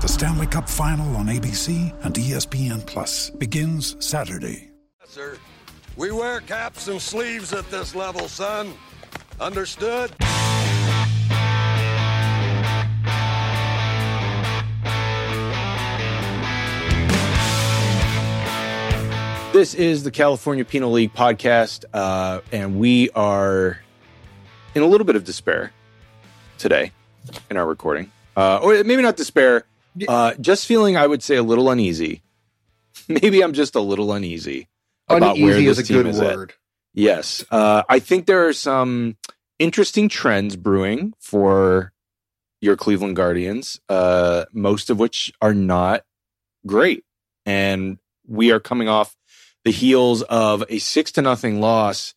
The Stanley Cup Final on ABC and ESPN Plus begins Saturday. Sir, we wear caps and sleeves at this level, son. Understood? This is the California Penal League podcast, uh, and we are in a little bit of despair today in our recording, uh, or maybe not despair, uh, just feeling, I would say, a little uneasy. Maybe I'm just a little uneasy about where this is a team good is at. Yes. Uh, I think there are some interesting trends brewing for your Cleveland Guardians, uh, most of which are not great. And we are coming off the heels of a six to nothing loss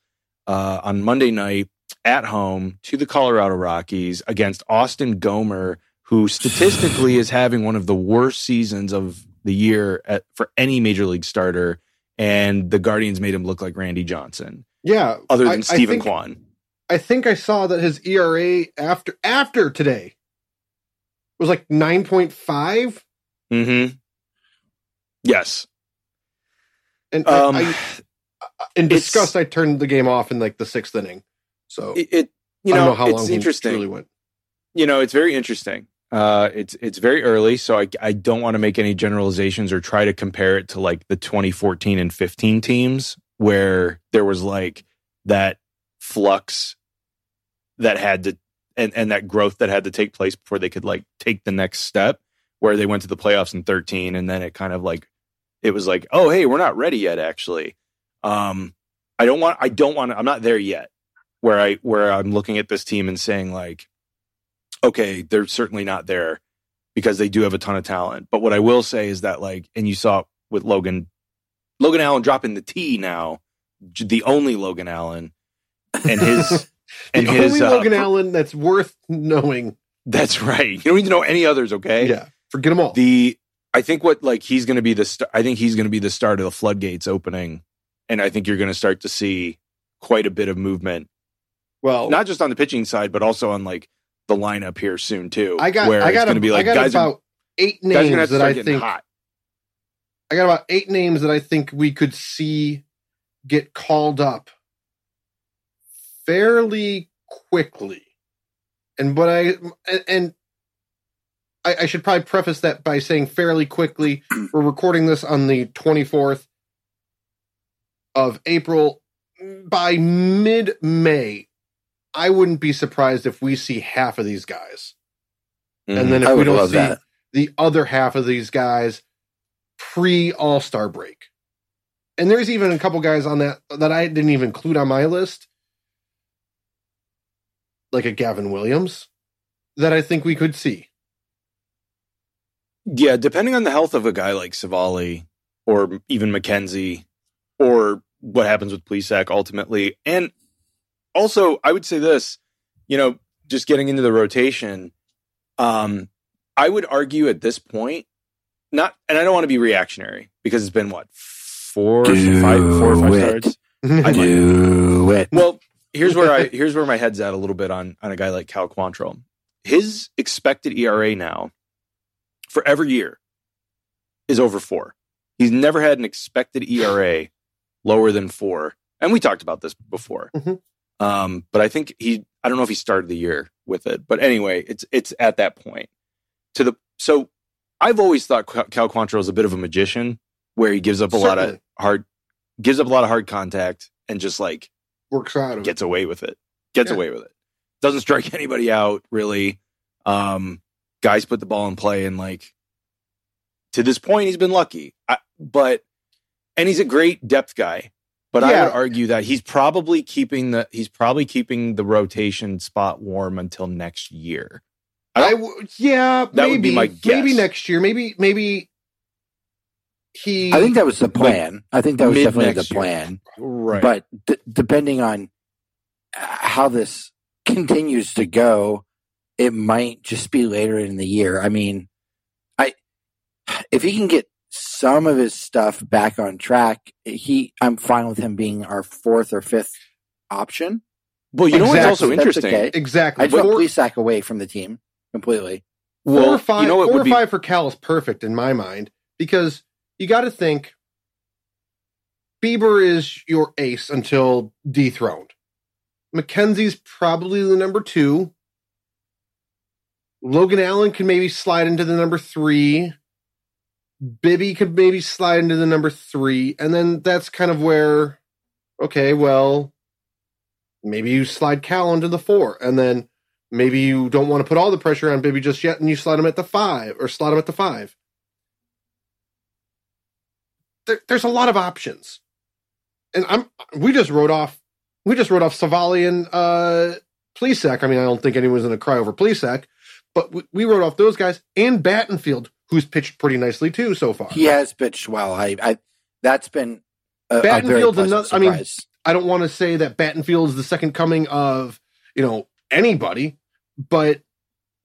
uh, on Monday night at home to the Colorado Rockies against Austin Gomber, who statistically is having one of the worst seasons of the year at, for any major league starter. And the Guardians made him look like Randy Johnson, Yeah. other than I Stephen think- Kwan. I think I saw that his ERA after after today was like nine point five, Mm-hmm. Yes. and I- Um, I, in disgust, I turned the game off in like the sixth inning. So it, it you I know, don't know how it's long he interesting. truly went. you know, it's very interesting. Uh, it's it's very early, so I I don't want to make any generalizations or try to compare it to like the 2014 and 15 teams where there was like that flux that had to and and that growth that had to take place before they could like take the next step where they went to the playoffs in 13 and then it kind of like it was like oh hey we're not ready yet actually. Um i don't want i don't want i'm not there yet where i where i'm looking at this team and saying like okay they're certainly not there because they do have a ton of talent. But what i will say is that like and you saw it with logan logan allen dropping the t now the only logan allen and his and the his only uh, Logan Allen that's worth knowing. that's right. You don't need to know any others okay? Yeah, forget them all. the I think what like he's going to be the st- I think he's going to be the start of the floodgates opening, and I think you're going to start to see quite a bit of movement, well, not just on the pitching side, but also on like the lineup here soon too. I got where I it's got going to be like I got guys about eight are to names that I think hot. I got about eight names that I think we could see get called up fairly quickly. And but I and, and I, I should probably preface that by saying fairly quickly. We're recording this on the 24th of April. By mid May, I wouldn't be surprised if we see half of these guys. And then Mhm. if I we don't love see that. the other half of these guys pre All Star break, and there's even a couple guys on that that I didn't even include on my list, like a Gavin Williams, that I think we could see. yeah, depending on the health of a guy like Civale or even McKenzie, or what happens with Plesac ultimately, and also I would say this, you know, just getting into the rotation, um, I would argue at this point, not, and I don't want to be reactionary because it's been what four, Do five, four or five it. starts. I- Do it. Well, here's where I here's where my head's at a little bit on on a guy like Cal Quantrill. His expected ERA now for every year is over four. He's never had an expected ERA lower than four, and we talked about this before. Mhm. Um, but I think he I don't know if he started the year with it, but anyway, it's it's at that point to the so I've always thought Cal Quantrill is a bit of a magician where he gives up a lot of hard gives up a lot of hard contact, and just like Works out gets away with it. Gets Yeah. away with it. Doesn't strike anybody out really. Um, guys put the ball in play, and like to this point, he's been lucky. I, but and he's a great depth guy. But I would argue that he's probably keeping the he's probably keeping the rotation spot warm until next year. I w- yeah, That would maybe be my guess. maybe next year. Maybe maybe he. I think that was the plan. I think that was definitely the next year. plan. Right. But d- depending on uh, how this continues to go, it might just be later in the year. I mean, I if he can get some of his stuff back on track, he I'm fine with him being our fourth or fifth option. well, you know what's also That's interesting? okay. exactly I just want four, Plesac away from the team completely. four Well, or five. you know what four would or be five for Cal is perfect in my mind because you got to think Bieber is your ace until dethroned. McKenzie's probably the number two. Logan Allen can maybe slide into the number three. Bibee could maybe slide into the number three. And then that's kind of where, okay, well, maybe you slide Cal into the four. And then maybe you don't want to put all the pressure on Bibee just yet and you slide him at the five or slide him at the five. There, there's a lot of options. And I'm we just wrote off we just wrote off Civale and uh Plesac. I mean, I don't think anyone's gonna cry over Plesac, but we, we wrote off those guys and Battenfield, who's pitched pretty nicely too so far. He has pitched well. I, I that's been a, a very Battenfield's pleasant another- I mean. I don't want to say that Battenfield is the second coming of, you know, anybody, but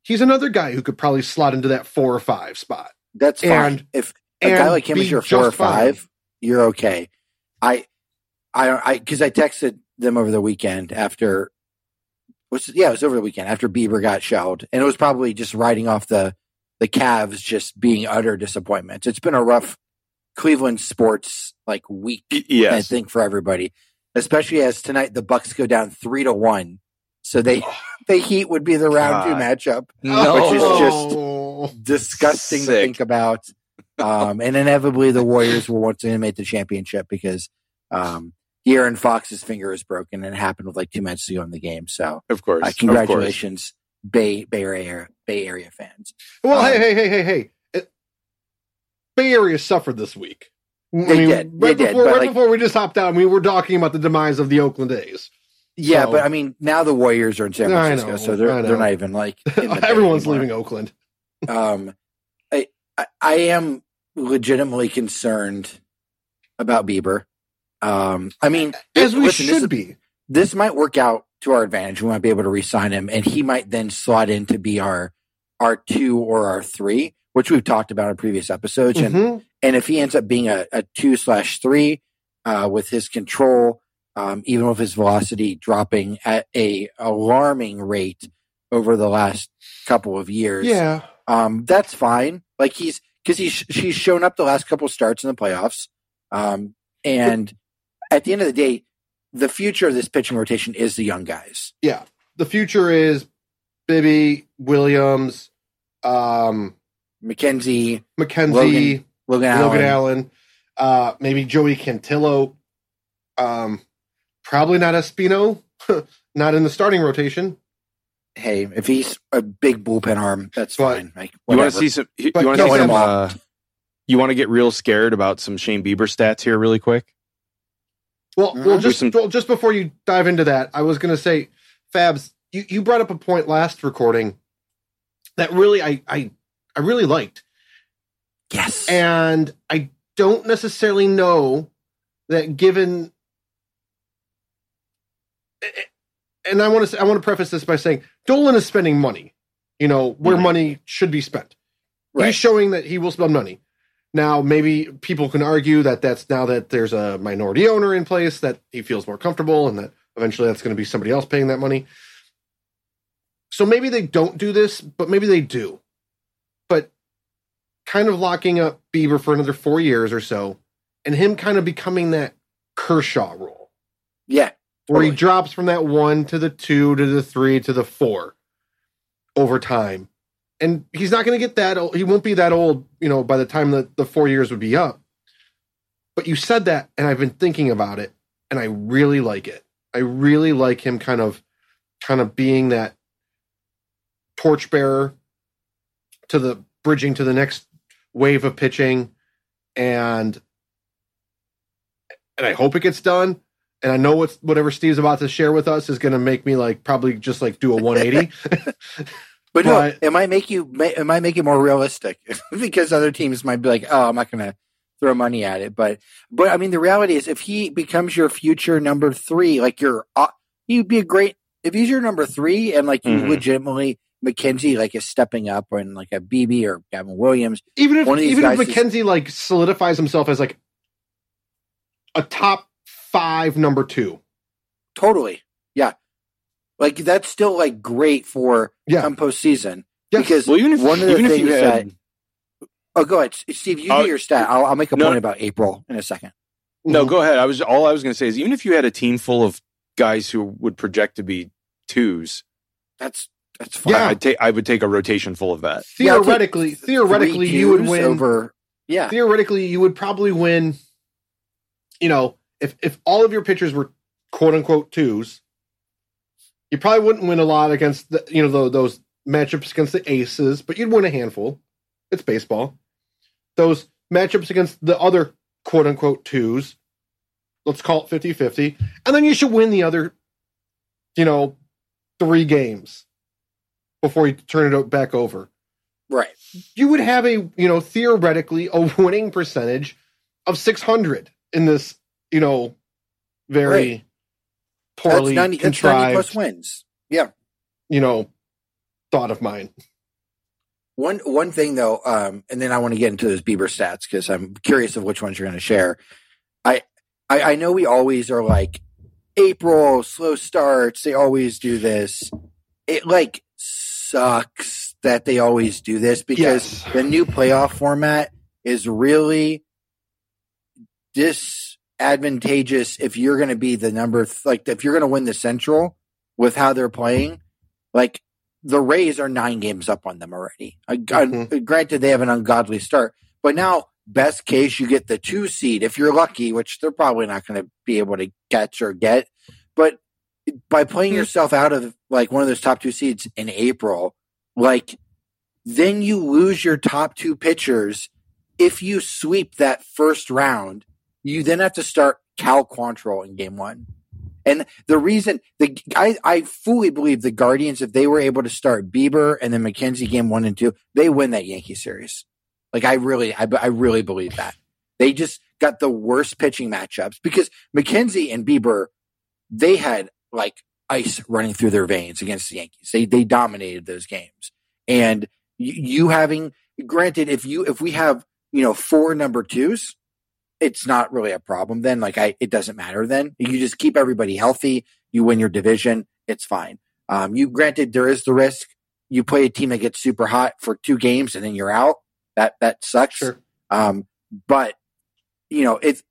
he's another guy who could probably slot into that four or five spot. That's fine. and- if a guy like him is your four or fine. five, you're okay. I, I, I, because I texted them over the weekend after, was yeah, it was over the weekend after Bieber got shelled, and it was probably just riding off the the Cavs just being utter disappointments. It's been a rough Cleveland sports like week, Y- I I think, for everybody, especially as tonight the Bucks go down three to one, so they the Heat would be the round two matchup No. Which is Oh. just disgusting to think about. Um, and inevitably, the Warriors will once again make the championship because um, Aaron Fox's finger is broken, and it happened with like two minutes to go in the game. So, of course. uh, Of course. Bay Bay Area Bay Area fans. Well, Um, hey, hey, hey, hey, hey. It, Bay Area suffered this week. I They mean, did. Right, did, before, but, right like- before we just hopped out, we were talking about the demise of the Oakland A's. Yeah, So- but I mean, now the Warriors are in San Francisco, know, so they're they're not even like in the Bay Everyone's leaving Oakland. um, I, I I am legitimately concerned about Bieber. Um, I mean, As we listen, should is- be. this might work out to our advantage. We might be able to re-sign him, and he might then slot in to be our our two or our three, which we've talked about in previous episodes. And Mhm. and if he ends up being a, a two slash three uh, with his control, um, even with his velocity dropping at a alarming rate over the last couple of years, Yeah. um, that's fine. Like he's because he's he's shown up the last couple starts in the playoffs, um, and at the end of the day, the future of this pitching rotation is the young guys. Yeah. The future is Bibee, Williams, um, McKenzie, McKenzie, Logan, Logan, Allen. Allen, uh, maybe Joey Cantillo. Um, probably not Espino, not in the starting rotation. Hey, if he's a big bullpen arm, that's But- fine. Like You want to see some? You want to Casey, see some? Uh, you want to get real scared about some Shane Bieber stats here, really quick? Well, well, just Some- well, just before you dive into that, I was going to say, Fabs, you, you brought up a point last recording that really I I I really liked, yes, and I don't necessarily know that given. Eh, eh, and I want to say, I want to preface this by saying Dolan is spending money, you know, where money should be spent. right. He's showing that he will spend money. Now, maybe people can argue that that's now that there's a minority owner in place that he feels more comfortable and that eventually that's going to be somebody else paying that money. So maybe they don't do this, but maybe they do. But kind of locking up Bieber for another four years or so and him kind of becoming that Kershaw role yeah, where he drops from that one to the two to the three to the four over time. And he's not going to get that old. He won't be that old, you know, by the time that the four years would be up. But you said that, and I've been thinking about it, and I really like it. I really like him kind of, kind of being that torchbearer to the bridging to the next wave of pitching, and and I hope it gets done. And I know what whatever Steve's about to share with us is going to make me like probably just like do a 180. But, no, it might make you it might make it more realistic because other teams might be like, "Oh, I'm not going to throw money at it." But but I mean, the reality is, if he becomes your future number three, like you're, uh, he'd be a great if he's your number three, and like you Mhm. legitimately McKenzie like is stepping up, and like a Bibee or Gavin Williams, even if One of these even if guys is- McKenzie like solidifies himself as like a top five number two. totally, yeah, like that's still like great for Yeah. come postseason Yes. because Well, even if one of the even if things you that oh, go ahead, Steve, you Oh, do your stat. I'll, I'll make a no. point about April in a second. no, Mhm. go ahead. I was all I was going to say is even if you had a team full of guys who would project to be twos, That's that's fine. Yeah. I'd take I would take a rotation full of that. Yeah, theoretically, theoretically, you would win. over. Yeah, Theoretically, you would probably win. You know, if if all of your pitchers were quote unquote twos, you probably wouldn't win a lot against the you know tho- those matchups against the aces, but you'd win a handful. It's baseball. Those matchups against the other quote unquote twos, let's call it 50 50. And then you should win the other, you know, three games before you turn it back over. right. You would have a, you know, theoretically a winning percentage of 600 in this, you know, very Right. Poorly That's 90, that's 90 contrived, plus wins. Yeah. you know, thought of mine. One one thing though, um, and then I want to get into those Bieber stats because I'm curious of which ones you're going to share. I, I I know we always are like April slow starts. They always do this. It like sucks that they always do this because Yes. the new playoff format is really disadvantageous if you're going to be the number th- like if you're going to win the Central with how they're playing. Like the Rays are nine games up on them already. I, I- uh, mm-hmm. granted, they have an ungodly start, but now best case you get the two seed if you're lucky, which they're probably not going to be able to catch or get. But by playing mm. yourself out of like one of those top two seeds in April, like then you lose your top two pitchers. If you sweep that first round, you then have to start Cal Quantrill in game one. And the reason the I, I fully believe the Guardians, if they were able to start Bieber and then McKenzie game one and two, they win that Yankee series. Like I really, I, I really believe that they just got the worst pitching matchups because McKenzie and Bieber, they had like ice running through their veins against the Yankees. They they dominated those games, and you, you having granted if you if we have you know four number twos, it's not really a problem then. Like I, it doesn't matter then. You just keep everybody healthy. You win your division. It's fine. Um, you granted there is the risk. You play a team that gets super hot for two games and then you're out. That that sucks. Sure. Um, but you know if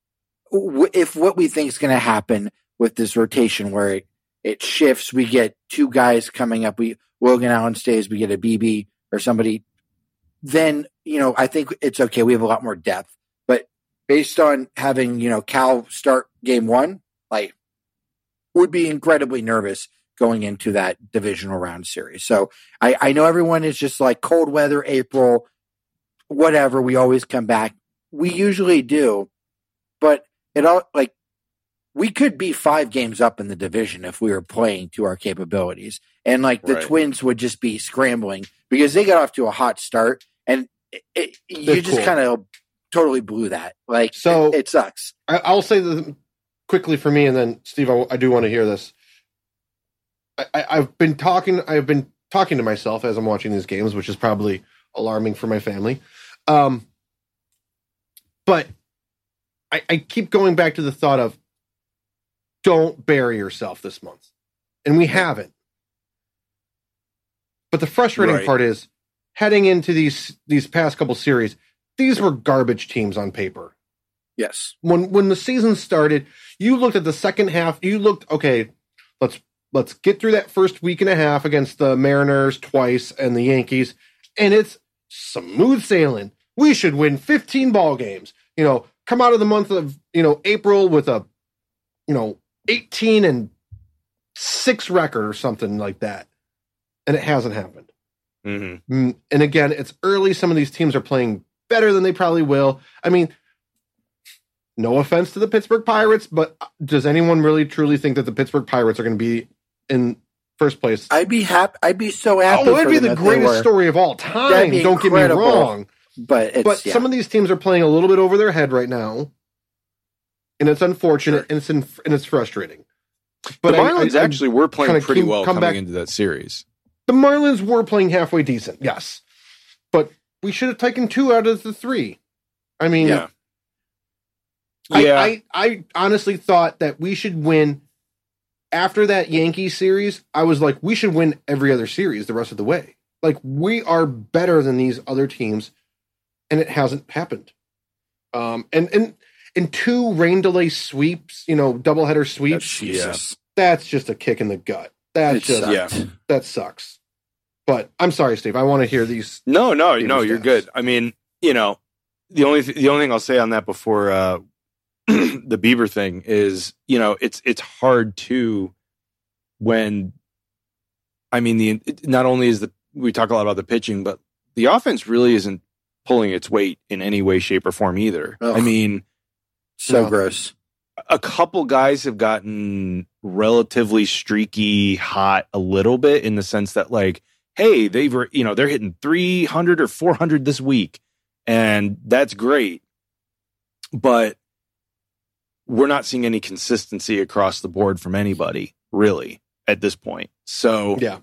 if what we think is going to happen with this rotation where it, it shifts, we get two guys coming up. We Logan Allen stays. We get a Bibee or somebody. Then you know I think it's okay. We have a lot more depth based on having you know Cal start game one, like would be incredibly nervous going into that divisional round series. So I, I know everyone is just like cold weather, April, whatever. We always come back. We usually do, but it all like we could be five games up in the division if we were playing to our capabilities, and like the Right. Twins would just be scrambling because they got off to a hot start, and it, it, you just cool. kind of totally blew that. Like So- it, it sucks. I, I'll say this quickly for me, and then Steve, I, I do want to hear this. I, I've been talking. I've been talking to myself as I'm watching these games, which is probably alarming for my family. Um, but I, I keep going back to the thought of don't bury yourself this month, and we haven't. But the frustrating Right. part is heading into these these past couple series. These were garbage teams on paper Yes. when when the season started, you looked at the second half. You looked okay. Let's let's get through that first week and a half against the Mariners twice and the Yankees, and it's smooth sailing. We should win 15 ball games. You know, come out of the month of you know April with a you know 18 and six record or something like that, and it hasn't happened. Mm-hmm. Mm, And again, it's early. Some of these teams are playing better than they probably will. I mean, no offense to the Pittsburgh Pirates, but does anyone really truly think that the Pittsburgh Pirates are going to be in first place? I'd be happy. I'd be so happy. Oh, it'd for be the greatest were. story of all time. Don't get me wrong. But it's, but yeah. some of these teams are playing a little bit over their head right now, and it's unfortunate and it's in, and it's frustrating. But the Marlins I- I- actually were playing pretty came- well come coming back- into that series. the Marlins were playing halfway decent, yes, but we should have taken two out of the three. I mean, Yeah. I, Yeah. I, I honestly thought that we should win after that Yankee series. I was like, we should win every other series the rest of the way. Like we are better than these other teams, and it hasn't happened. Um, and and and two rain delay sweeps, you know, doubleheader sweeps. Jesus. That's just a kick in the gut. That's It just sucked. yeah. that sucks. But I'm sorry, Steve. I want to hear these. No, no, no. You're good. I mean, you know, the only th- the only thing I'll say on that before uh, the Bieber thing is, you know, it's it's hard to when, I mean, the it- not only is the we talk a lot about the pitching, but the offense really isn't pulling its weight in any way, shape, or form either. Ugh. I mean, So No. gross. a couple guys have gotten relatively streaky hot a little bit in the sense that like hey they've re- you know they're hitting 300 or 400 this week and that's great. But we're not seeing any consistency across the board from anybody really at this point. So Yeah,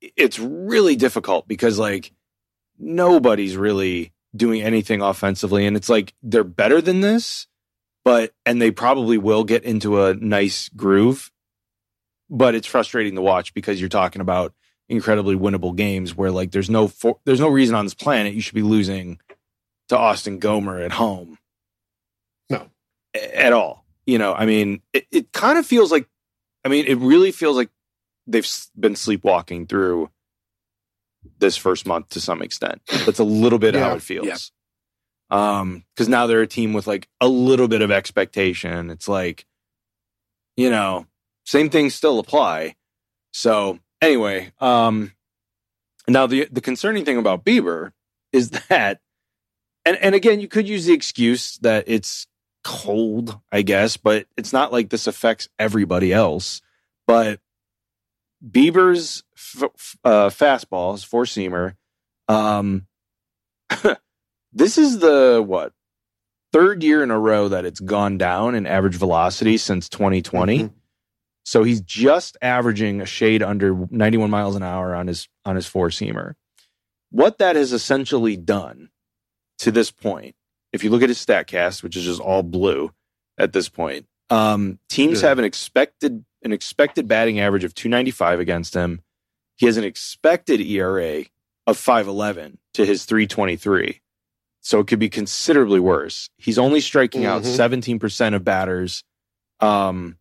it's really difficult because like nobody's really doing anything offensively and it's like they're better than this but and they probably will get into a nice groove. But it's frustrating to watch because you're talking about incredibly winnable games where like there's no for, there's no reason on this planet you should be losing to Austin Gomber at home No. A- at all you know i mean it, it kind of feels like i mean it really feels like they've been sleepwalking through this first month to some extent. That's a little bit how it feels. Um, because now they're a team with like a little bit of expectation. It's like, you know, same things still apply. So anyway, um, now the the concerning thing about Bieber is that, and and again, you could use the excuse that it's cold, I guess, but it's not like this affects everybody else. But Bieber's f- uh, fastball, four seamer. Um, this is the what third year in a row that it's gone down in average velocity since 2020. Mhm. So he's just averaging a shade under 91 miles an hour on his on his four seamer. What that has essentially done to this point, if you look at his Statcast, which is just all blue at this point, um, teams have an expected an expected batting average of 295 against him. He has an expected ERA of 511 to his 323. So it could be considerably worse. He's only striking out Mhm. 17% of batters um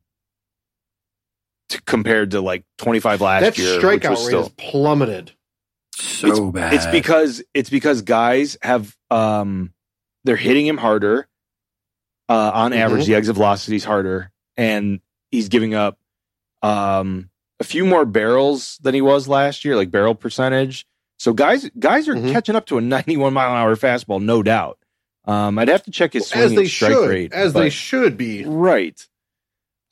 to, compared to like 25 last that year which strikeout was rate still has plummeted. So bad. it's because it's because guys have um they're hitting him harder uh on average Mhm. the exit velocity is harder and he's giving up um a few more barrels than he was last year like barrel percentage so guys guys are Mhm. catching up to a 91 mile an hour fastball no doubt um i'd have to check his as swinging they strike should, rate as but- they should be. right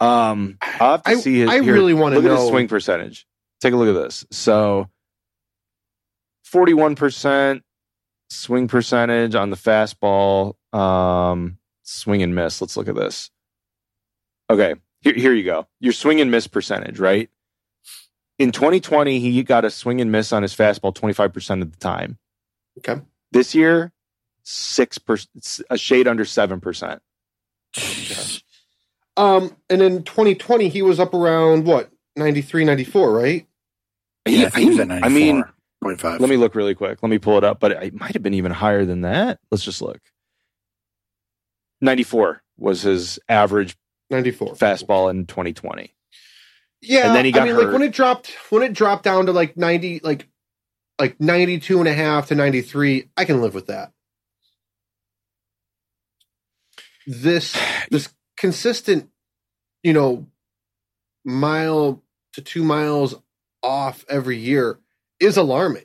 um i'll have to I- see his I here, really wanna look at his know- swing percentage. Take a look at this. So 41% swing percentage on the fastball um swing and miss. Let's look at this. Okay here, here you go. Your swing and miss percentage right? In 2020 he got a swing and miss on his fastball 25% of the time. Okay. this year 6% a shade under 7% Um, and in 2020, he was up around what 93, 94, right? yeah, I think he was at I mean, 94.5. Let me look really quick. Let me pull it up, but it might have been even higher than that. Let's just look. 94 was his average 94 fastball in 2020. Yeah, And then he got I mean, like when it dropped, when it dropped down to like 90, like like 92 and a half to 93, I can live with that. this this consistent, you know, mile to two miles off every year is alarming.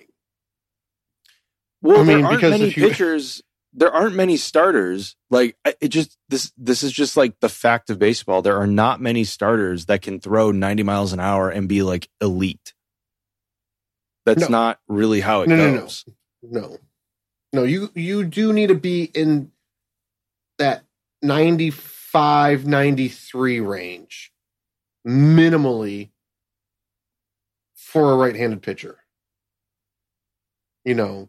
Well, I mean, there aren't because many you- pitchers. There aren't many starters. Like it just this this is just like the fact of baseball. There are not many starters that can throw 90 miles an hour and be like elite. That's No. not really how it No, no, no. goes. No, no, you you do need to be in that 95, 93 range minimally for a right-handed pitcher. You know,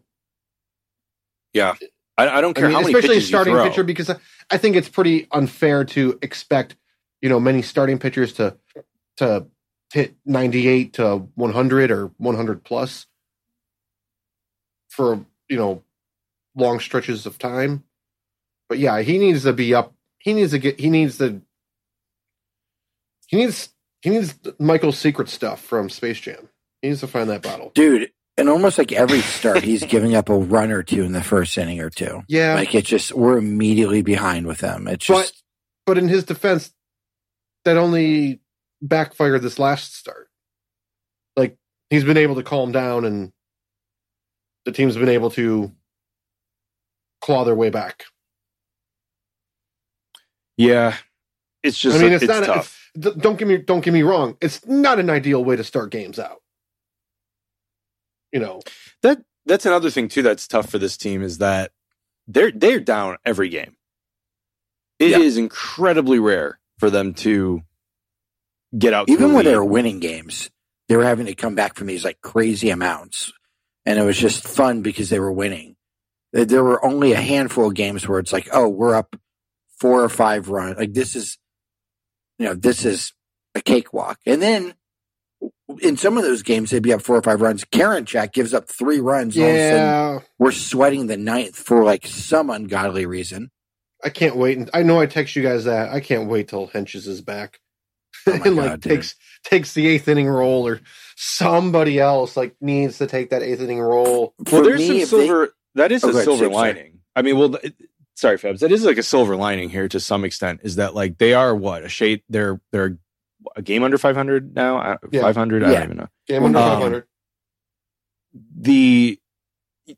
Yeah, I, I don't I care mean, how many especially a pitches you starting pitcher because I, I think it's pretty unfair to expect you know many starting pitchers to to hit 98 to 100 or 100 plus for you know long stretches of time. But yeah he needs to be up he needs to get he needs to he needs he needs michael's secret stuff from space jam he needs to find that bottle Dude, and almost like every start, he's giving up a run or two in the first inning or two. yeah Like it's just we're immediately behind with them. It's But- just but in his defense, that only backfired this last start. Like he's been able to calm down, and the team's been able to claw their way back. Yeah, it's just I mean, it's, it's, not. a- tough. it's- don't get me don't get me wrong. It's not an ideal way to start games out. You know, that that's another thing too that's tough for this team is that they're they're down every game. It is Yeah. incredibly rare for them to get out. even a when they lead. were winning games, they were having to come back from these like crazy amounts. And it was just fun because they were winning. There- There were only a handful of games where it's like, oh, we're up four or five runs. Like this is, you know, this is a cakewalk. And then in some of those games, they'd be up four or five runs. Karinchak gives up three runs. and All of a sudden, yeah, we're sweating the ninth for like some ungodly reason. I can't wait. I know I text you guys that I can't wait till Hentges is back Oh my and like dude. takes takes the eighth inning role, or somebody else like needs to take that eighth inning role. well, For there's me, some if they- silver. that is Oh, a go ahead, silver Sid, sorry. lining. I mean, well, it, sorry, Fabs. That is like a silver lining here to some extent. Is that like they are what a shade? They're they're a game under 500 now. Uh, Yeah. 500. I don't even know. Game under Um, five hundred. the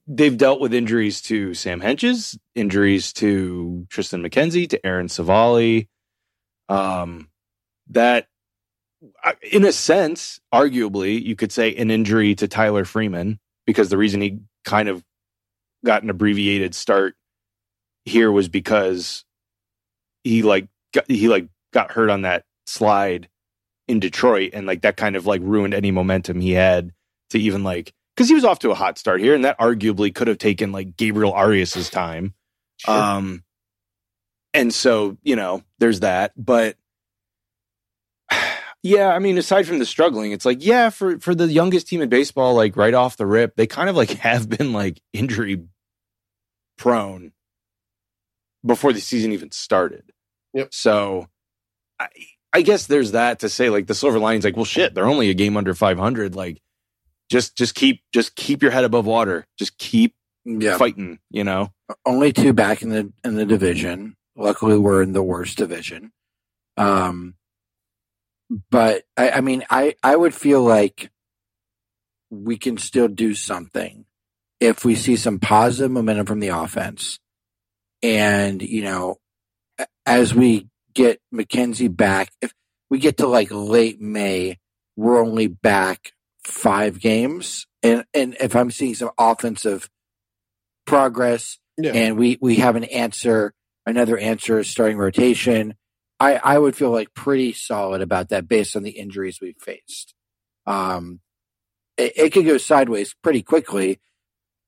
they've dealt with injuries to Sam Hentges, injuries to Triston McKenzie, to Aaron Civale. Um, that, in a sense, arguably, you could say an injury to Tyler Freeman because the reason he kind of got an abbreviated start here was because he like got, he like got hurt on that slide in Detroit and like that kind of like ruined any momentum he had to even like because he was off to a hot start here and that arguably could have taken like Gabriel Arias's time. Um and so, you know, there's that, but yeah, I mean aside from the struggling, it's like yeah, for for the youngest team in baseball like right off the rip, they kind of like have been like injury prone before the season even started. Yep. So I I guess there's that to say like the silver lining's like, well shit, they're only a game under 500 like just just keep just keep your head above water. Just keep Yeah. fighting, you know. only two back in the in the division. Luckily, we're in the worst division. Um, but I, I mean, I I would feel like we can still do something if we see some positive momentum from the offense, and you know, as we get McKenzie back, if we get to like late May, we're only back five games, and and if I'm seeing some offensive progress Yeah, and we we have an answer, another answer starting rotation. I I would feel like pretty solid about that based on the injuries we've faced. Um, it, it could go sideways pretty quickly,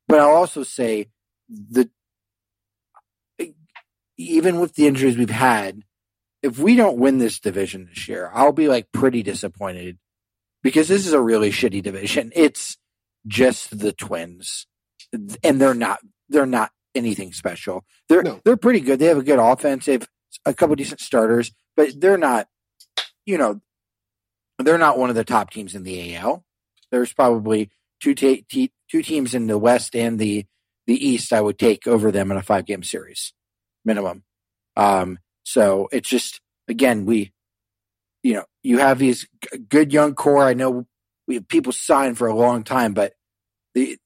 but I'll also say the even with the injuries we've had, if we don't win this division this year, I'll be like pretty disappointed because this is a really shitty division. It's just the Twins, and they're not they're not anything special. They're No. they're pretty good. They have a good offense. They have a couple decent starters, but they're not. You know, they're not one of the top teams in the AL. There's probably two ta- te- two teams in the West and the the East I would take over them in a five game series minimum. Um, so it's just again we, you know, you have these g- good young core. I know we have people signed for a long time, but the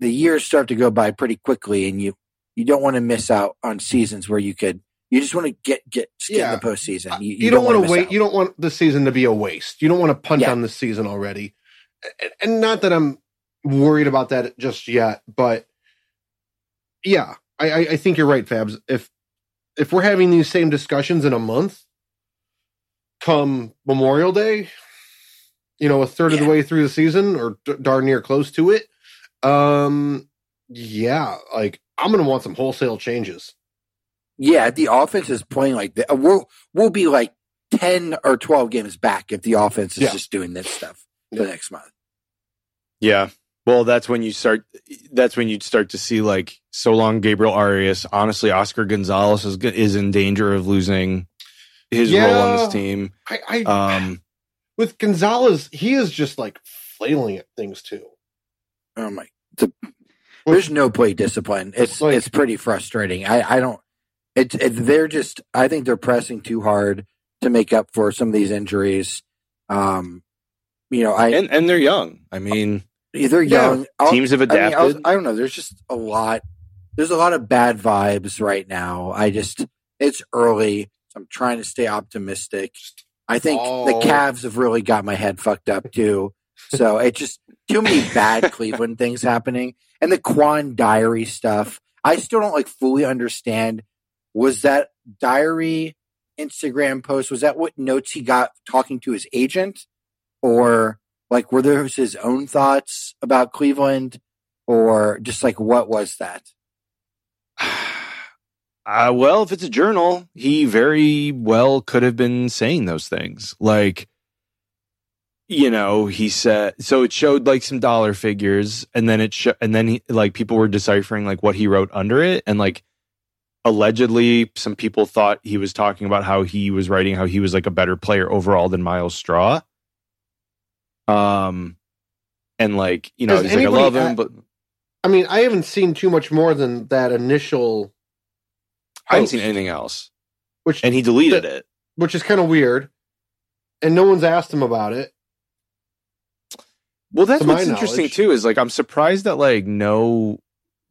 the years start to go by pretty quickly, and you you don't want to miss out on seasons where you could. You just want to get get get Yeah. in the postseason. You, you, don't, want to wait. out. You don't want the season to be a waste. You don't want to punt Yeah. on the season already. And, and not that I'm worried about that just yet, but yeah, I, I, I think you're right, Fabs. If if we're having these same discussions in a month, come Memorial Day, you know, a third of the way through the season or d- darn near close to it, um, yeah, like I'm gonna want some wholesale changes. Yeah, the offense is playing like that, we'll we'll be like ten or twelve games back if the offense is Yeah. just doing this stuff Yeah. the next month. Yeah. Well, that's when you start. That's when you'd start to see like so long Gabriel Arias. Honestly, Oscar Gonzalez is is in danger of losing his role on this team. I, I Um, with Gonzalez, he is just like flailing at things too. Oh my! The, there's no play discipline. It's Like- it's pretty frustrating. I I don't. It's it, they're just. I think they're pressing too hard to make up for some of these injuries. Um, you know, I and and they're young. I mean, they're Yeah. young. I'll- teams have I, mean, adapted. I'll- I don't know. There's just a lot. There's a lot of bad vibes right now. I just it's early. I'm trying to stay optimistic. I think Oh. the Cavs have really got my head fucked up too. So it's just too many bad Cleveland things happening, and the Kwan Diary stuff. I still don't like fully understand. Was that diary Instagram post? Was that what notes he got talking to his agent, or like were those his own thoughts about Cleveland, or just like what was that? Uh, well, if it's a journal, he very well could have been saying those things. Like, you know, he said, so it showed like some dollar figures and then it, sho- and then he, like people were deciphering like what he wrote under it. And like, allegedly, some people thought he was talking about how he was writing how he was like a better player overall than Myles Straw. Um, and like, you know, Does he's like, I love him, act- but I mean, I haven't seen too much more than that initial, I haven't post, seen anything else. which And he deleted it. which is kind of weird, and no one's asked him about it. Well, that's what's interesting too. Is like I'm surprised that like no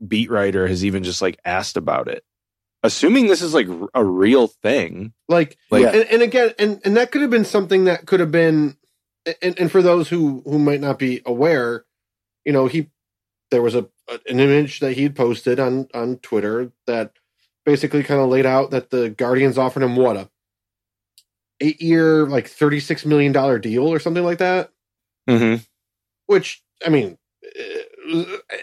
beat writer has even just like asked about it. Assuming this is like a real thing. Like, Like- Yeah. and, and again, and and that could have been something that could have been, and, and for those who who might not be aware, you know, he there was a an image that he'd posted on on Twitter that basically kind of laid out that the Guardians offered him what a eight year like thirty six million dollar deal or something like that. Mm-hmm. which I mean uh,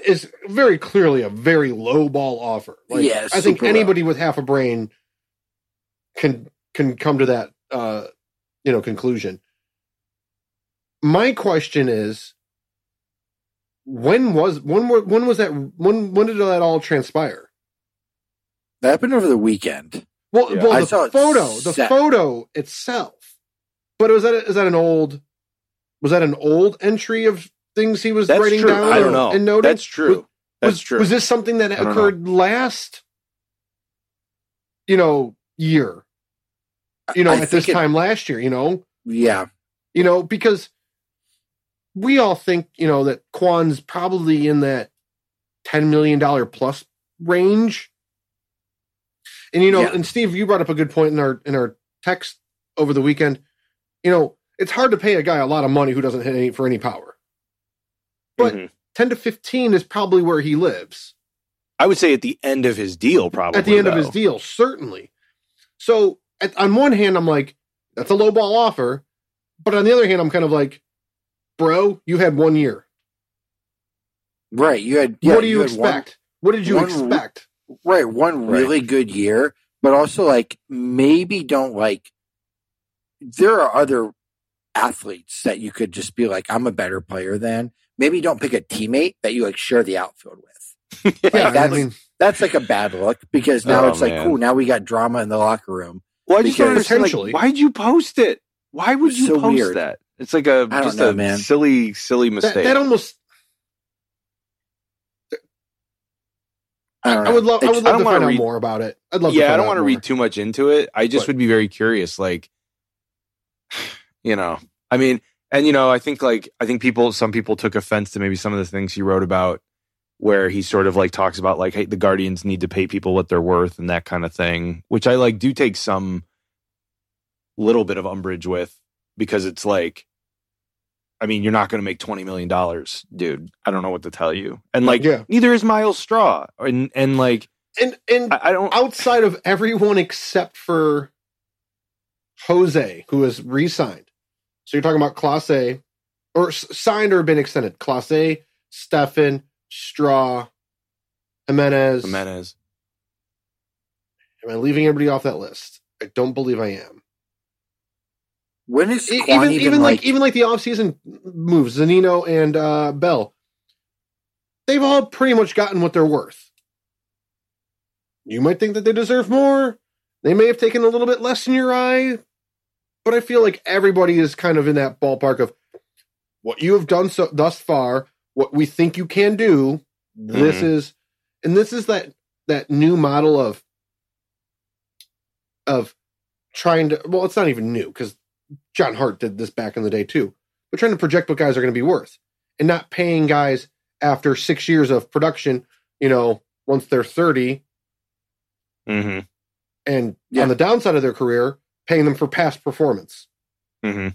is very clearly a very low ball offer. Like, Yeah, I think anybody with half a brain can can come to that uh, you know conclusion. My question is, when was when were when was that when when did that all transpire? That happened over the weekend. Well, Yeah. well, I the saw photo, the set. photo itself. But was that is that an old was that an old entry of things he was That's writing true. down? I don't know. And noting? That's true. That's was, true. Was this something that don't occurred last, you know, year? You know, I at this think it- time last year, you know, Yeah, you know, because we all think, you know, that Kwan's probably in that ten million dollar plus range. And you know, Yeah. and Steve, you brought up a good point in our in our text over the weekend. You know, it's hard to pay a guy a lot of money who doesn't hit any for any power. But Mhm. ten to fifteen is probably where he lives. I would say at the end of his deal, probably at the end of his deal, certainly. So at, on one hand, I'm like, that's a low ball offer, but on the other hand, I'm kind of like, bro, you had one year. right. You had. Yeah, what do you, had one- expect? what did you one- expect? right, one Right. really good year, but also like maybe don't like. There are other athletes that you could just be like, I'm a better player than. Maybe don't pick a teammate that you like share the outfield with. Yeah, I that's- mean, That's like a bad look because now Oh, it's like, man. cool. Now we got drama in the locker room. Well, I just don't understand. Like, why'd you post it? Why would you So post weird. that? It's like a I don't just know, a man. silly, silly mistake. that almost. I. I would love. I would love don't to wanna find read- out more about it. I'd love. to yeah, I don't want to read too much into it. I just But- would be very curious. Like, you know, I mean, and you know, I think like I think people, some people took offense to maybe some of the things he wrote about, where he sort of like talks about like, hey, the Guardians need to pay people what they're worth and that kind of thing, which I like do take some little bit of umbrage with because it's like. I mean, you're not going to make twenty million dollars, dude. I don't know what to tell you, and like, Yeah. neither is Myles Straw, and and like, And and I, I don't. outside of everyone except for Jose, who is re-signed. So you're talking about Clase, or signed or been extended. Clase, Stephan, Straw, Gimenez. Gimenez. Am I leaving everybody off that list? I don't believe I am. When is Kwan even even, even like, like, even like the offseason moves, Zunino and uh, Bell, they've all pretty much gotten what they're worth. You might think that they deserve more. They may have taken a little bit less in your eye, but I feel like everybody is kind of in that ballpark of what you have done so thus far, what we think you can do. This Mhm. is, and this is that that new model of of trying to. Well, it's not even new because John Hart did this back in the day too. But trying to project what guys are going to be worth and not paying guys after six years of production, you know, once they're 30 Mm-hmm. and Yeah. on the downside of their career, paying them for past performance. Mm-hmm.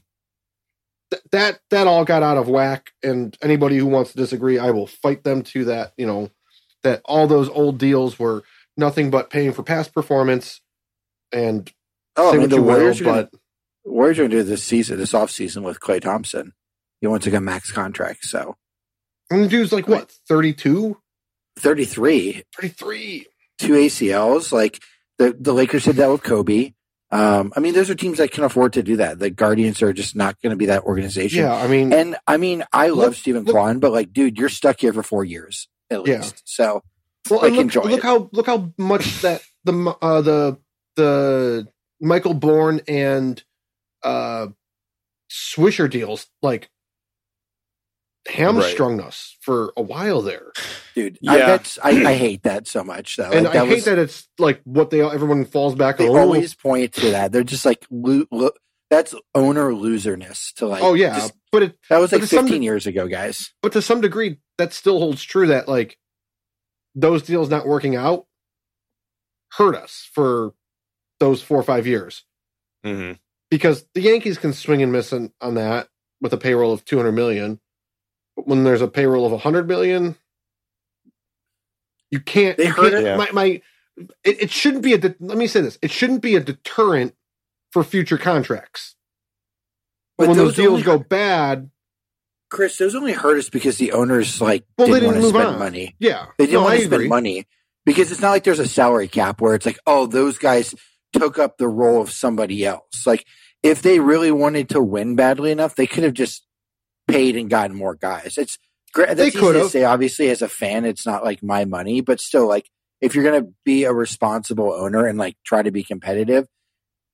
Th- that that all got out of whack and anybody who wants to disagree, I will fight them to that, you know, that all those old deals were nothing but paying for past performance and oh, I say mean, what the you will, Warriors are gonna, but Warriors are going to do this season, this off season with Klay Thompson. He wants to get a max contract, so and the dude's like what, 32? 33, 33. two ACLs. Like the the Lakers did that with Kobe. Um, I mean, those are teams that can afford to do that. The Guardians are just not going to be that organization. Yeah, I mean, And I mean, I love Look- Steven look- Kwan, but like, dude, you're stuck here for four years at Yeah. least. So Well, like, look, look how look how much that the uh, the the Michael Bourn and uh, Swisher deals like hamstrung us for a while there, dude, I, Yeah. that's I, I hate that so much though. and Like, I hate was- that it's like what they everyone falls back. they on. Always point to that. They're just like, lo- lo- that's owner loserness to like. oh yeah, just- but it that was but like 15 de- years ago, guys. but to some degree that still holds true that like those deals not working out hurt us for those four or five years. Mm-hmm. Because the Yankees can swing and miss on, on that with a payroll of 200 million. But when there's a payroll of 100 million, you can't. They hurt it. My, my, it, it shouldn't be a. De- let me say this: it shouldn't be a deterrent for future contracts. But when those, those deals only- go bad, Chris, those only hurt us because the owners like Well, they didn't, didn't want to spend on. money. yeah, They didn't No, want I to spend money because it's not like there's a salary cap where it's like, oh, those guys took up the role of somebody else. Like if they really wanted to win badly enough, they could have just paid and gotten more guys. It's great. That's easy could to say. Obviously, as a fan, it's not like my money, but still, like if you're gonna be a responsible owner and like try to be competitive,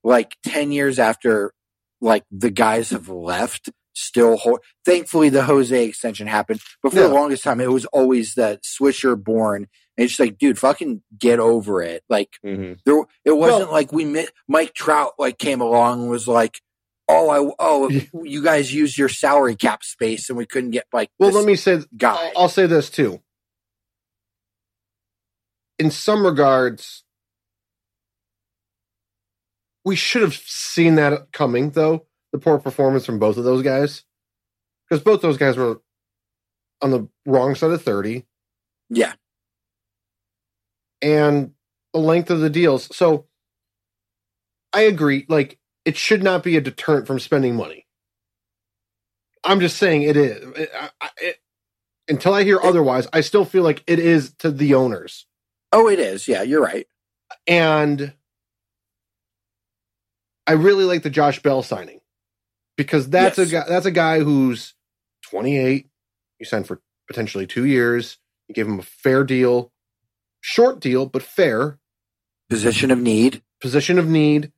like ten years after like the guys have left. Still, ho- thankfully, the Jose extension happened. But for the longest time, it was always that Swisher Bourn and it's just like, dude, fucking get over it. Like Mm-hmm. there, it wasn't Well- like we met Mike Trout like came along and was like, oh, I oh, you guys used your salary cap space and we couldn't get like Well, this let me say, guy. I'll, I'll say this too. In some regards, we should have seen that coming, though. The poor performance from both of those guys, because both those guys were on the wrong side of thirty, yeah, and the length of the deals. So, I agree. Like, it should not be a deterrent from spending money. I'm just saying it is. It- I- it- until I hear otherwise, I still feel like it is to the owners. oh, it is. Yeah, you're right. And I really like the Josh Bell signing because that's Yes. a guy. That's a guy who's 28. You signed for potentially two years. You gave him a fair deal, short deal, but fair Position of need. position of need.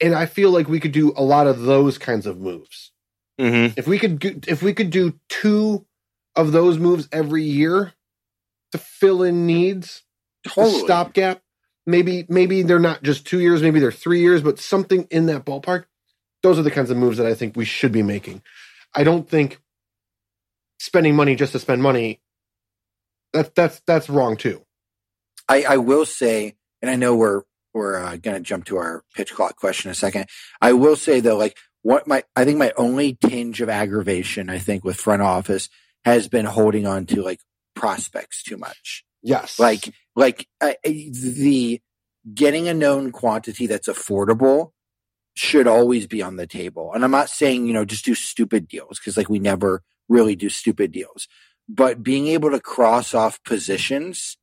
And I feel like we could do a lot of those kinds of moves. Mm-hmm. If we could, do- if we could do two of those moves every year, to fill in needs, Totally. a stopgap. Maybe maybe they're not just two years, maybe they're three years, but something in that ballpark. Those are the kinds of moves that I think we should be making. I don't think spending money just to spend money. That's that's that's wrong too. I, I will say, and I know we're we're uh, going to jump to our pitch clock question in a second. I will say though, like what my I think my only tinge of aggravation, I think, with front office has been holding on to like prospects too much. Yes, Like like uh, the getting a known quantity that's affordable should always be on the table. And I'm not saying you know just do stupid deals because like we never really do stupid deals, but being able to cross off positions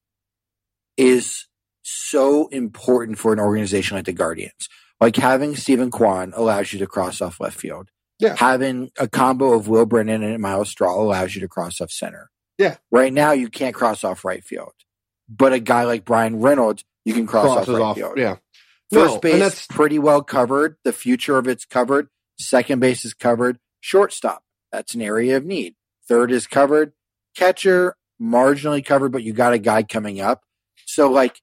is so important for an organization like the Guardians. Like having Steven Kwan allows you to cross off left field. Yeah. Having a combo of Will Brennan and Myles Straw allows you to cross off center. Yeah. Right now you can't cross off right field. But a guy like Bryan Reynolds, you can cross crosses off right off. field. Yeah, First No, base that's pretty well covered. The future of it's covered. Second base is covered. Shortstop, that's an area of need. Third is covered. Catcher, marginally covered, but you got a guy coming up. So like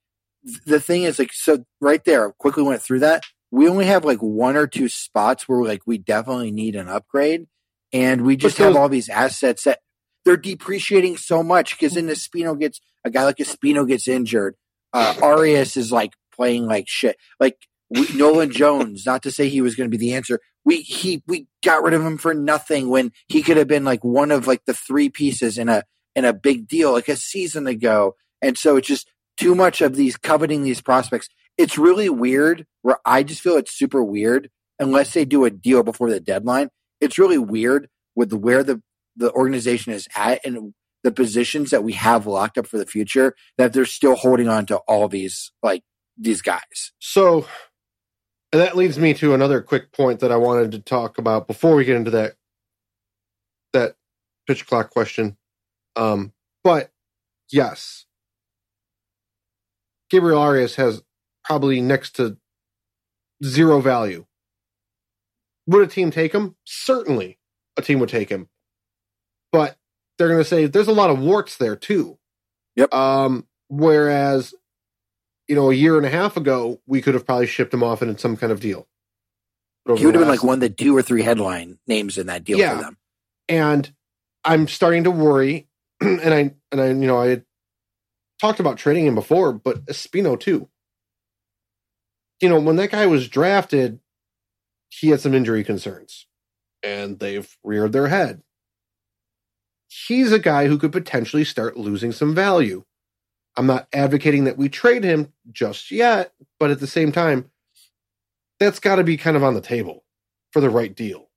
the thing is like so right there, quickly went through that. We only have like one or two spots where like we definitely need an upgrade. And we just have all these assets that they're depreciating so much because then Espino gets a guy like Espino gets injured. Uh, Arias is like playing like shit. Like we, Nolan Jones, not to say he was going to be the answer. We he we got rid of him for nothing when he could have been like one of like the three pieces in a in a big deal like a season ago. And so it's just too much of these coveting these prospects. It's really weird. Where I just feel it's super weird unless they do a deal before the deadline. It's really weird with where the the organization is at and the positions that we have locked up for the future that they're still holding on to all these like these guys. So, that leads me to another quick point that I wanted to talk about before we get into that that pitch clock question. Um, but yes, Gabriel Arias has probably next to zero value. Would a team take him? Certainly, a team would take him. But they're going to say there's a lot of warts there too. Yep. Um, whereas you know, a year and a half ago, we could have probably shipped him off in some kind of deal. He would have been like one of the two or three headline names in that deal Yeah. for them. and I'm starting to worry. And I and I, you know, I talked about trading him before, but Espino too. You know, when that guy was drafted, he had some injury concerns, and they've reared their head. He's a guy who could potentially start losing some value. I'm not advocating that we trade him just yet, but at the same time, that's got to be kind of on the table for the right deal.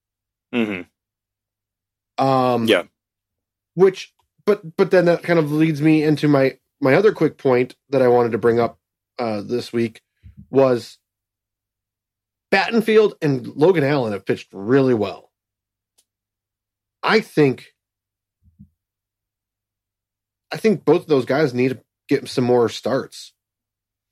Mm-hmm. Um, Yeah. Which, but but then that kind of leads me into my my other quick point that I wanted to bring up uh, this week was Battenfield and Logan Allen have pitched really well. I think. I think both of those guys need to get some more starts.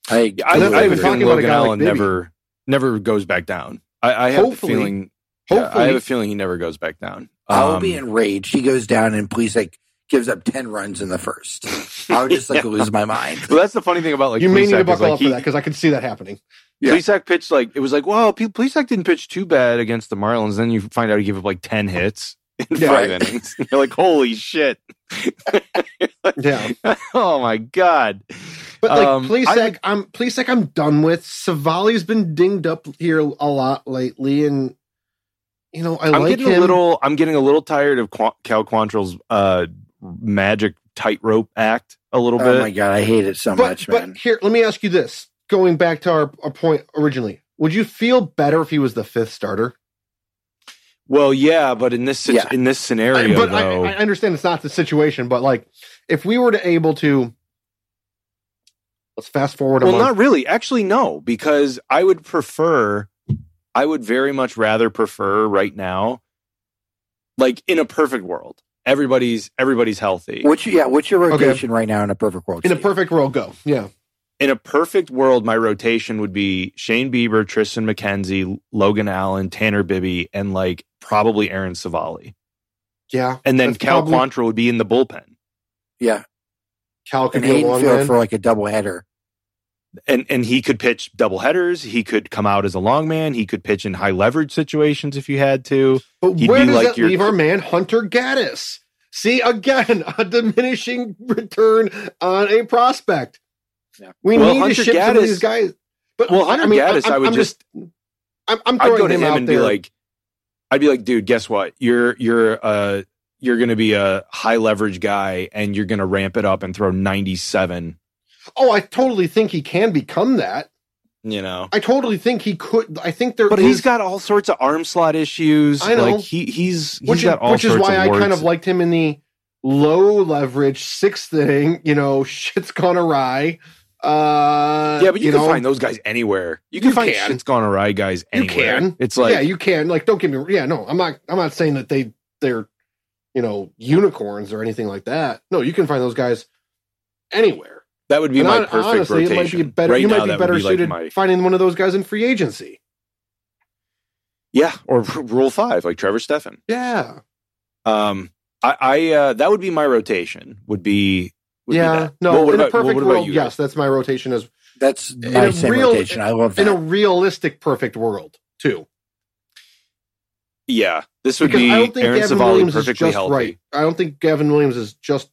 I, I, that's I have a even talking feeling about a Logan guy like Allen never never goes back down. I, I have Hopefully- a feeling. yeah, I have a feeling he never goes back down. I will Um, be enraged. He goes down and please like gives up ten runs in the first. I would just like Yeah. lose my mind. Well, that's the funny thing about like you may need to buckle like, up he- for that because I can see that happening. Yeah. Plesac pitched like it was like, well, P- Plesac didn't pitch too bad against the Marlins. Then you find out he gave up like ten hits in Yeah. five Right. innings. You're like, holy shit! Yeah. oh my god! But like Um, Plesac, I, I'm, Plesac. I'm done with. Civale's been dinged up here a lot lately, and you know I I'm like getting him. a little. I'm getting a little tired of Qu- Cal Quantrill's uh, magic tightrope act. A little Oh bit. Oh my god, I hate it so but much, but man. here, let me ask you this: going back to our, our point originally, would you feel better if he was the fifth starter? Well, yeah, but in this Yeah. in this I- scenario, but I, though, I understand it's not the situation, but like if we were to able to, let's fast forward a well, month. not really. Actually, no, because I would prefer. I would very much rather prefer right now, like in a perfect world, everybody's everybody's healthy. What's your, yeah? What's your rotation right now in a perfect world? in a perfect world, go yeah. in a perfect world, my rotation would be Shane Bieber, Triston McKenzie, Logan Allen, Tanner Bibee, and like probably Aaron Civale. Yeah, And then Cal probably- Quantrill would be in the bullpen. yeah, Cal could and be a Hayden long Field man. for like a double header. And and he could pitch double headers. He could come out as a long man. He could pitch in high leverage situations if you had to. But he'd where does like that your- leave our man Hunter Gaddis? See again a diminishing return on a prospect. Yeah. We Well, need Hunter to ship some of these guys. But Well, Hunter I mean, Gaddis, I'm, I would I'm just, I'm, I'm I'd throwing go to him, him out and there. be like, I'd be like, dude, guess what? You're you're uh you're going to be a high leverage guy, and you're going to ramp it up and throw 97. Oh, I totally think he can become that. You know, I totally think he could. I think there but is- he's got all sorts of arm slot issues. I know. Like he he's he's which is, got all which is why of I kind of liked him in the low leverage sixth thing. You know, shit's gone awry. Uh, yeah, but you, can know, find those guys anywhere. You You can find can. shit's gone awry guys anywhere. You can. It's like yeah, you can. Like, don't get me. Yeah, no, I'm not. I'm not saying that they they're you know unicorns or anything like that. No, you can find those guys anywhere. That would be And my hon- perfect honestly, rotation. it might be better. Right you now, might be that better would be suited like my finding one of those guys in free agency. yeah, or rule five like Trevor Stephan. Yeah, Um, I, I uh, that would be my rotation. Would be would be yeah. that. No, Well, what in about, a perfect well, what world, you? yes, that's my rotation as That's In a same real- rotation. I love that. in a realistic perfect world too. Yeah, this would Because be I don't think Aaron Gavin Civale Williams is just healthy. right. I don't think Gavin Williams is just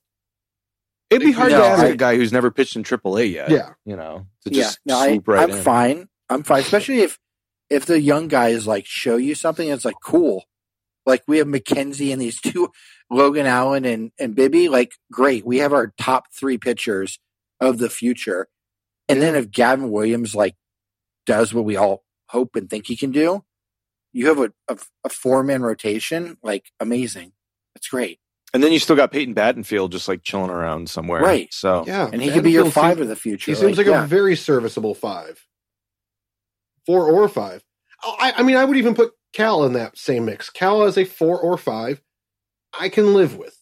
It'd be hard No, to ask I- a guy who's never pitched in AAA yet. yeah. you know, to yeah, just no, I, swoop right I'm in. fine. I'm fine, especially if if the young guys like show you something that's like cool. Like we have McKenzie and these two, Logan Allen and and Bibee. Like great, we have our top three pitchers of the future. And then if Gavin Williams like does what we all hope and think he can do, you have a a, a four man rotation. Like amazing, that's great. And then you still got Peyton Battenfield just like chilling around somewhere. Right. So Yeah, And he could be your five seems- of the future. He seems like, yeah. a very serviceable five, four or five. Oh, I, I mean, I would even put Cal in that same mix. Cal as a four or five, I can live with.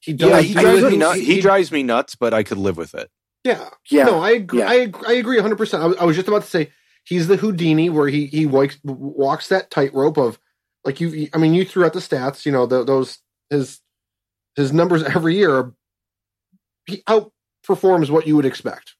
He does. yeah, he drives me nuts. He he- drives me nuts, but I could live with it. Yeah, yeah. No, I agree. Yeah. I, ag- I agree 100. percent I, was- I was just about to say he's the Houdini where he he walks, walks that tightrope of like you. I mean, you threw out the stats. You know the, those his his numbers every year. He outperforms what you would expect.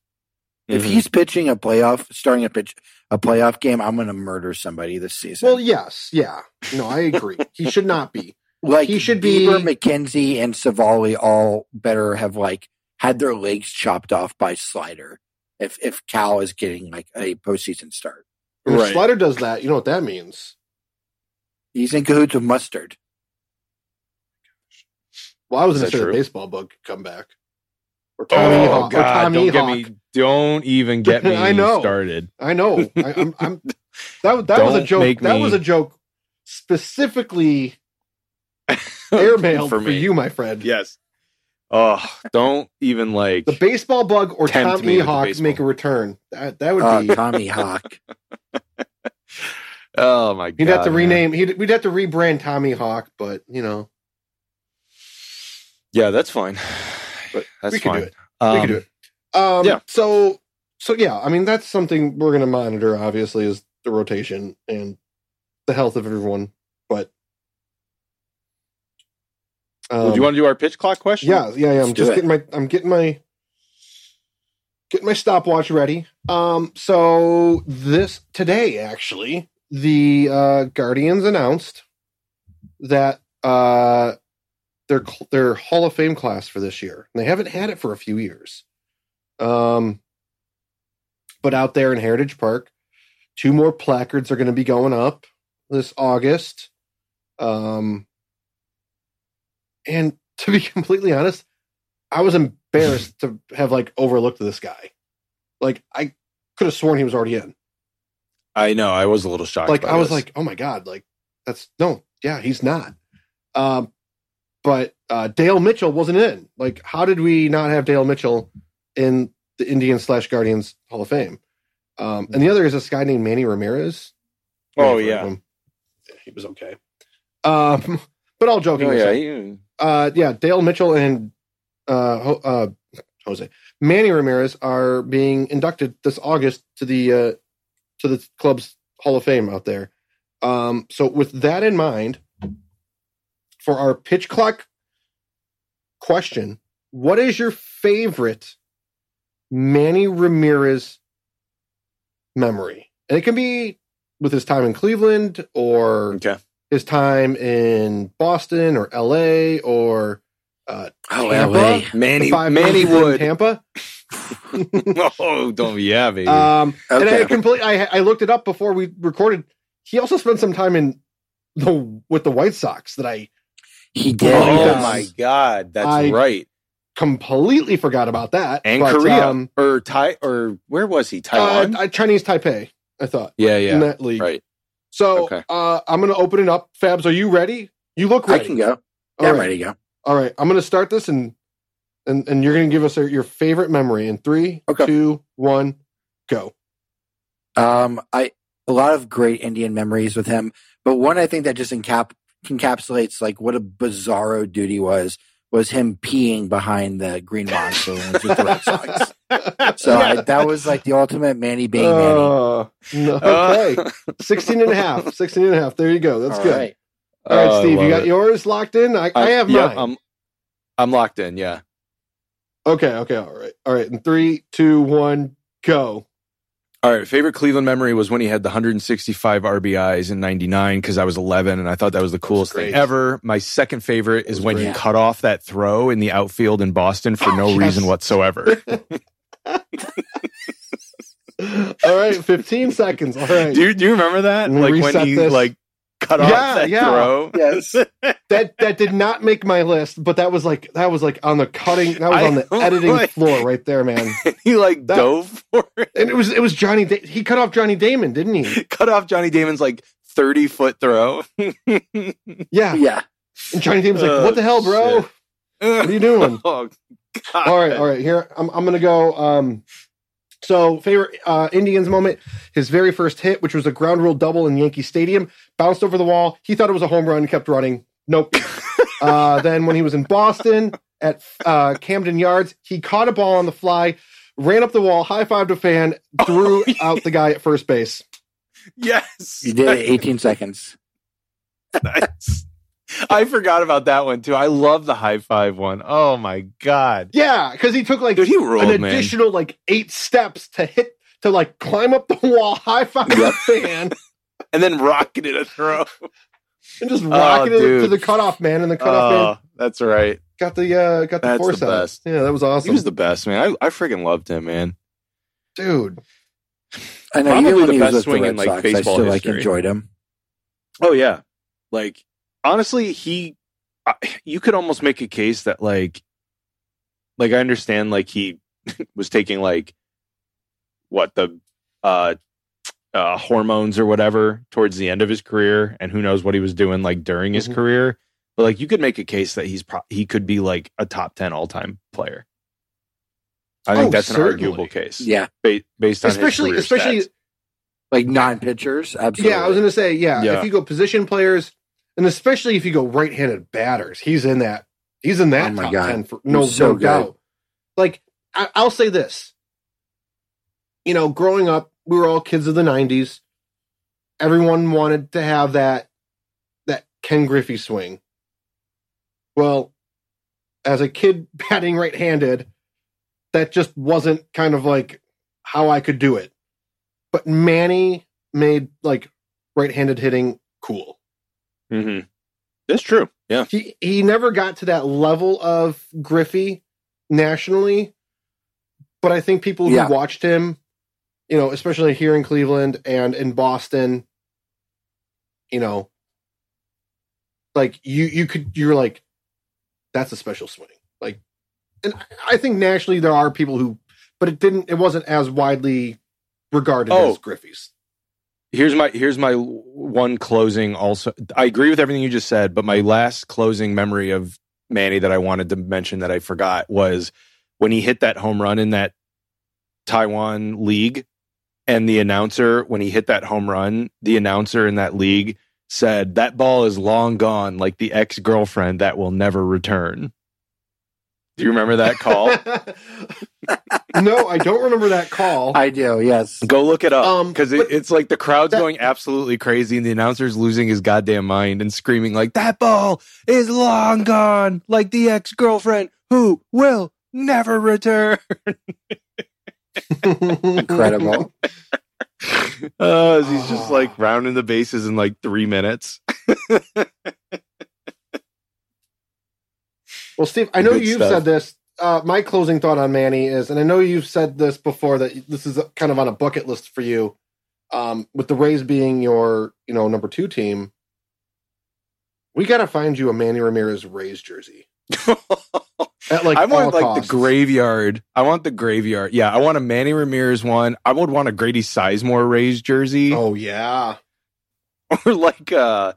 If Mhm. he's pitching a playoff, starting a pitch a playoff game, I'm going to murder somebody this season. Well, yes, yeah. No, I agree. he should not be. like he should Bieber, be- McKenzie, and Civale all better have like had their legs chopped off by Slider. If if Cal is getting like a postseason start, If Right. Slider does that, you know what that means. he's in cahoots with Mustard. Well, I was Is going to say the baseball bug could come back. Or Tommy oh Hawk. or God! Tommy Don't get me. Don't even get me I know. started. I know. I, I'm, I'm, that that was a joke. That me- was a joke specifically airmailed for, me. you, my friend. Yes. Oh, don't even like. The baseball bug or Tommy me with the Hawk make a return. That that would Uh, be. Tommy Hawk. oh my God! He'd have to man. rename. He'd, we'd have to rebrand Tommy Hawk, but you know, Yeah, that's fine. But that's we could fine. do it. we Um, could do it. Um, yeah. So so yeah, I mean that's something we're going to monitor. Obviously, is the rotation and the health of everyone. But well, do um, you want to do our pitch clock question? Yeah, yeah, yeah. I'm Let's just getting my I'm getting my getting my stopwatch ready. Um so this today actually the uh Guardians announced that uh their their Hall of Fame class for this year. And they haven't had it for a few years. Um but out there in Heritage Park, two more placards are going to be going up this August. Um and to be completely honest, I was embarrassed to have like overlooked this guy. Like I could have sworn he was already in. I know. I was a little shocked. Like I was this. like, oh my god, like that's no, yeah, he's not. Um, but uh, Dale Mitchell wasn't in. Like, how did we not have Dale Mitchell in the Indians slash Guardians Hall of Fame? Um, and the other is this guy named Manny Ramirez. Oh, yeah. him. he was okay. Um, but all joking oh yeah, aside, you- uh, yeah, Dale Mitchell and uh, uh, Jose Manny Ramirez are being inducted this August to the uh, to the club's Hall of Fame out there. Um, so with that in mind, for our pitch clock question, what is your favorite Manny Ramirez memory? And it can be with his time in Cleveland or Okay. his time in Boston or LA or uh, Oh, Tampa? LA. Manny Manny Wood. Tampa. oh, don't yeah, baby. Um, And I Okay. completely, I, I looked it up before we recorded. He also spent some time in the with the White Sox that I He did. oh yes. my god, that's I- right. completely forgot about that. And But, Korea um, or Tai or where was he? Taiwan. uh, uh, Chinese Taipei. I thought yeah, yeah. in yeah. that league. Right. So Okay. uh, I'm going to open it up. Fabs, are you ready? You look ready. I can go. All Yeah, I'm ready to go. All right, I'm going to start this and and and you're going to give us your favorite memory in three, Okay. two, one, go. Um, I a lot of great Indian memories with him, but one I think that just encap encapsulates like what a bizarro duty was was him peeing behind the Green Monster when he was with the Red Sox. So I, that was like the ultimate Manny being Manny. Uh, no, Uh, okay, 16 and a half. 16 and a half. There you go. That's All good. right. All right, Oh, I Steve, you got it. yours locked in. I, I have yep, mine. I'm I'm locked in. Yeah. okay, okay, all right, all right. In three, two, one, go. All right. Favorite Cleveland memory was when he had the 165 RBIs in '99 because I was 11 and I thought that was the coolest thing ever. My second favorite is was when he cut off that throw in the outfield in Boston for oh, no Yes. reason whatsoever. all right, 15 seconds. All right. do, you, do you remember that? Like when he this. like cut off Yeah, that yeah. throw. Yes. that that did not make my list, but that was like that was like on the cutting that was I on the editing like- floor right there, man. he like That- dove for it. And it was it was Johnny da- he cut off Johnny Damon, didn't he? Cut off Johnny Damon's like 30 foot throw. Yeah. Yeah. And Johnny Damon's like, Oh, "What the hell, bro? shit. What are you doing?" Oh, God. all right, all right. Here I'm I'm going to go um so favorite uh Indians moment, his very first hit, which was a ground rule double in Yankee Stadium, bounced over the wall. He thought it was a home run, kept running. Nope. uh then when he was in Boston at uh Camden Yards, he caught a ball on the fly, ran up the wall, high-fived a fan, threw out the guy at first base. Yes. He did it 18 seconds. Nice. I forgot about that one too. I love the high five one. Oh my god. Yeah, because he took like Dude, he ruled, an man. additional like eight steps to hit to like climb up the wall, high five the fan, And then rocketed a throw. and just rocketed it to dude. the cutoff man, and the cutoff man Oh, that's right. got the uh got the That's the force out. best. Yeah, that was awesome. He was the best, man. I, I freaking loved him, man. dude. I know Probably even when the he best was with the swing in, like, Sox, I baseball still like enjoyed him. Oh yeah. Like honestly, he, you could almost make a case that like like I understand like he was taking like what the uh uh hormones or whatever towards the end of his career and who knows what he was doing like during his Mhm. career. But like you could make a case that he's pro- he could be like a top 10 all-time player. I think Oh, that's an arguable case. Yeah. ba- based on Especially career especially stats. Like non pitchers. Absolutely. yeah, I was gonna say, yeah, Yeah. if you go position players and especially if you go right handed batters, he's in that he's in that Oh top God. ten for no, so no doubt. Like I, I'll say this. You know, growing up, we were all kids of the nineties. Everyone wanted to have that that Ken Griffey swing. Well, as a kid batting right handed, that just wasn't kind of like how I could do it. But Manny made like right-handed hitting cool. Mhm. That's true. Yeah. He he never got to that level of Griffey nationally, but I think people who Yeah. watched him, you know, especially here in Cleveland and in Boston, you know, like you you could you're like that's a special swing. Like and I- I think nationally there are people who but it didn't it wasn't as widely regarded Oh. as Griffey's. Here's my here's my one closing also. I agree with everything you just said but my last closing memory of manny that i wanted to mention that i forgot was when he hit that home run in that taiwan league and the announcer when he hit that home run the announcer in that league said that ball is long gone like the ex-girlfriend that will never return do you remember that call no, I don't remember that call. I do, yes. Go look it up Um, because but it, it's like the crowd's that- going absolutely crazy and the announcer's losing his goddamn mind and screaming like that ball is long gone, like the ex girlfriend who will never return. Incredible. Uh, he's just like rounding the bases in like three minutes. Well, Steve, I know Good you've stuff. said this. Uh, my closing thought on Manny is, and I know you've said this before that this is kind of on a bucket list for you, um, with the Rays being your, you know, number two team. We got to find you a Manny Ramirez Rays jersey at like I want like costs. the graveyard. I want the graveyard. Yeah, I want a Manny Ramirez one. I would want a Grady Sizemore Rays jersey, Oh yeah, or like uh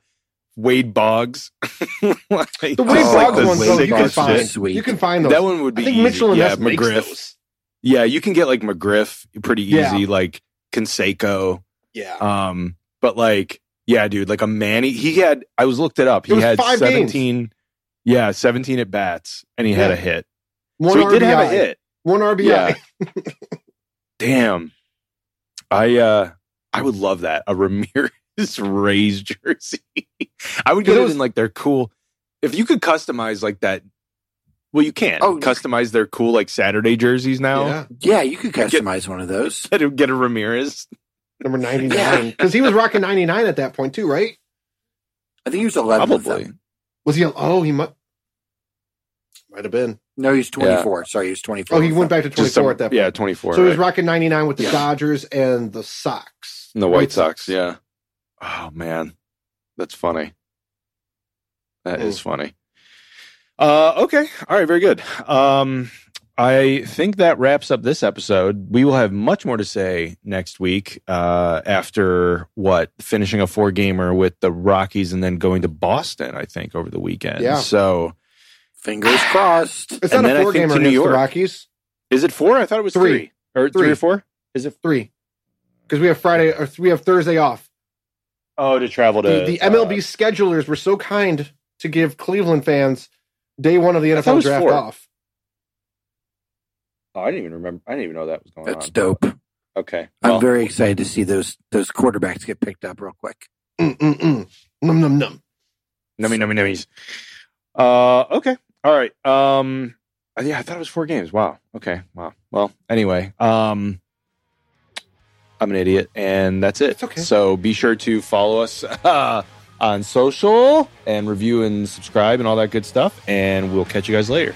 Wade Boggs. Like, the Wade Boggs ones Wade though you can find. sweet. You can find those. That one would be I think easy. Mitchell and yeah, McGriff. Yeah, you can get like McGriff pretty easy, Yeah. like Canseco. Yeah, Um, but like, yeah, dude, like a Manny, he had. I was looked it up. He was had five games. seventeen. Yeah, seventeen at bats, and he had a hit. one so he RBI, did have a hit. one RBI. Yeah. Damn. I uh I would love that. A Ramirez Rays jersey. I would get It it in like their cool if you could customize like that. Well, you can Oh, customize their cool like Saturday jerseys now. Yeah, Yeah, you could customize one of those. Get a, get a Ramirez. number ninety nine because he was rocking ninety nine at that point too, right? I think he was 11 with Probably. Was he? Oh, he might might have been. No, he's 24. Sorry, he was 24. Oh, he went back to 24 some- at that point. Yeah, twenty four. So he was rocking 99 with the Yeah. Dodgers and the Sox. And the White Sox, yeah. Oh man, that's funny. That is funny. Uh, okay, all right, very good. Um, I think that wraps up this episode. We will have much more to say next week. Uh, after what finishing a four gamer with the Rockies and then going to Boston, I think over the weekend. Yeah. So Fingers crossed. It's And not then a I four gamer to New the York. Rockies. is it four? I thought it was Three. three, or three Three. or four. Is it? Three. Because we have Friday or we have Thursday off. Oh, to travel to The, the uh, MLB schedulers were so kind to give Cleveland fans day one of the I thought it NFL draft four. off. Oh, I didn't even remember. I didn't even know that was going That's on. That's dope. Okay, I'm very excited to see those those quarterbacks get picked up real quick. Mm-mm-mm. Num num num. Nummy, nummy, nummies. Uh, okay. All right. Um, uh, yeah, I thought it was four games. Wow. Okay. Wow. Well, anyway, um, I'm an idiot, and that's it. Okay. So be sure to follow us uh, on social and review and subscribe and all that good stuff, and we'll catch you guys later.